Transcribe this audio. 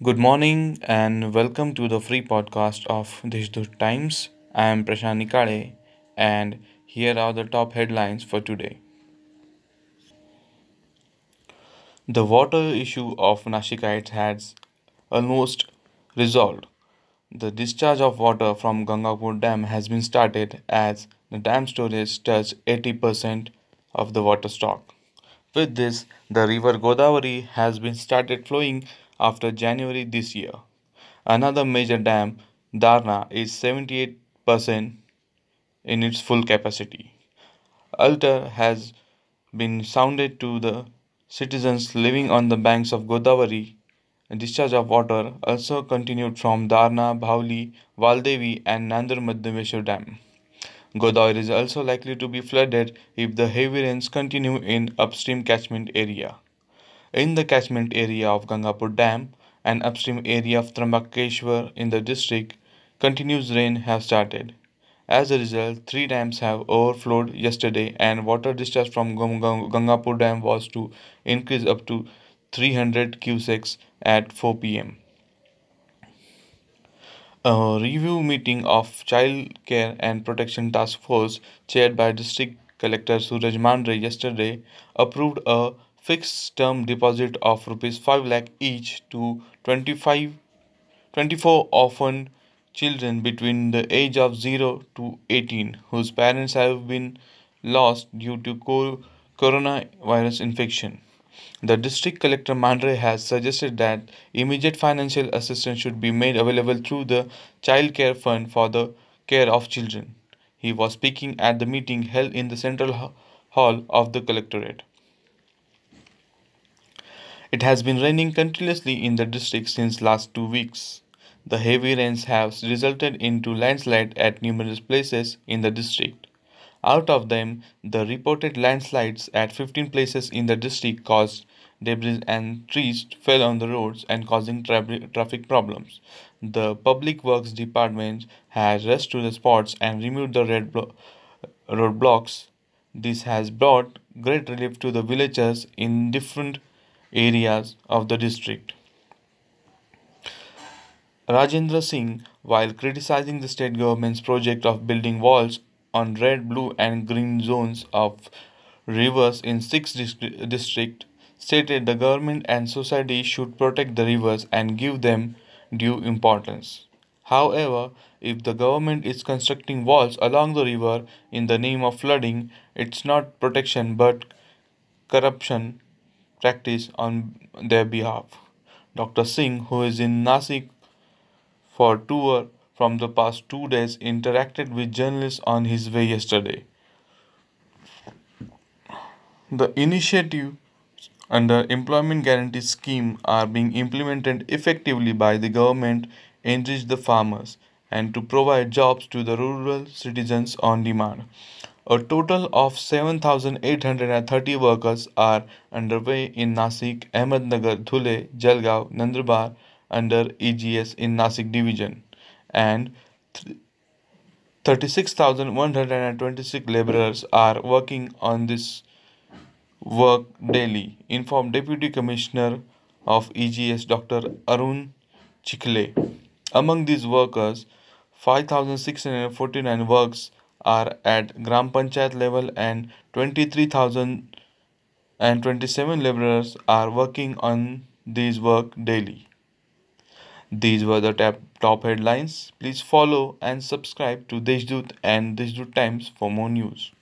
Good morning and welcome to the free podcast of Deshdoot Times. I am Prashant Nikale and here are the top headlines for today. The water issue of Nashikites has almost resolved. The discharge of water from Gangapur Dam has been started as the dam storage touched 80% of the water stock. With this, the river Godavari has been started flowing after January this year. Another major dam, Darna, is 78% in its full capacity. Altar has been sounded to the citizens living on the banks of Godavari. Discharge of water also continued from Darna, Bhauli, Valdevi, and Nandar Madhyameshwar Dam. Godavari is also likely to be flooded if the heavy rains continue in upstream catchment area. In the catchment area of Gangapur Dam and upstream area of Trambakeshwar in the district, continuous rain has started. As a result, three dams have overflowed yesterday and water discharge from Gangapur Dam was to increase up to 300 cusecs at 4 pm. A review meeting of Child Care and Protection Task Force, chaired by District Collector Suraj Mandre yesterday, approved a fixed term deposit of rupees 5 lakh each to 25, 24 orphan children between the age of 0 to 18 whose parents have been lost due to coronavirus infection. The district collector Mandre has suggested that immediate financial assistance should be made available through the Child Care Fund for the care of children. He was speaking at the meeting held in the central hall of the collectorate. It has been raining continuously in the district since last 2 weeks. The heavy rains have resulted into landslides at numerous places in the district. Out of them, the reported landslides at 15 places in the district caused debris and trees fell on the roads and causing tra- traffic problems. The Public Works Department has rushed to the spots and removed the red blo- roadblocks. This has brought great relief to the villagers in different areas of the district. Rajendra Singh, while criticizing the state government's project of building walls on red, blue, and green zones of rivers in six districts, stated the government and society should protect the rivers and give them due importance. However, if the government is constructing walls along the river in the name of flooding, it's not protection but corruption practice on their behalf. Dr. Singh, who is in Nasik for tour from the past two days, interacted with journalists on his way yesterday. The initiative under employment guarantee scheme are being implemented effectively by the government enrich the farmers and to provide jobs to the rural citizens on demand. A total of 7,830 workers are underway in Nasik, Ahmednagar, Dhule, Jalgaon, Nandurbar under EGS in Nasik division and 36,126 laborers are working on this work daily, informed Deputy Commissioner of EGS Dr. Arun Chikle. Among these workers, 5,649 works are at Gram Panchayat level and 23,027 laborers are working on these work daily. These were the top, headlines. Please follow and subscribe to Deshdoot and Deshdoot Times for more news.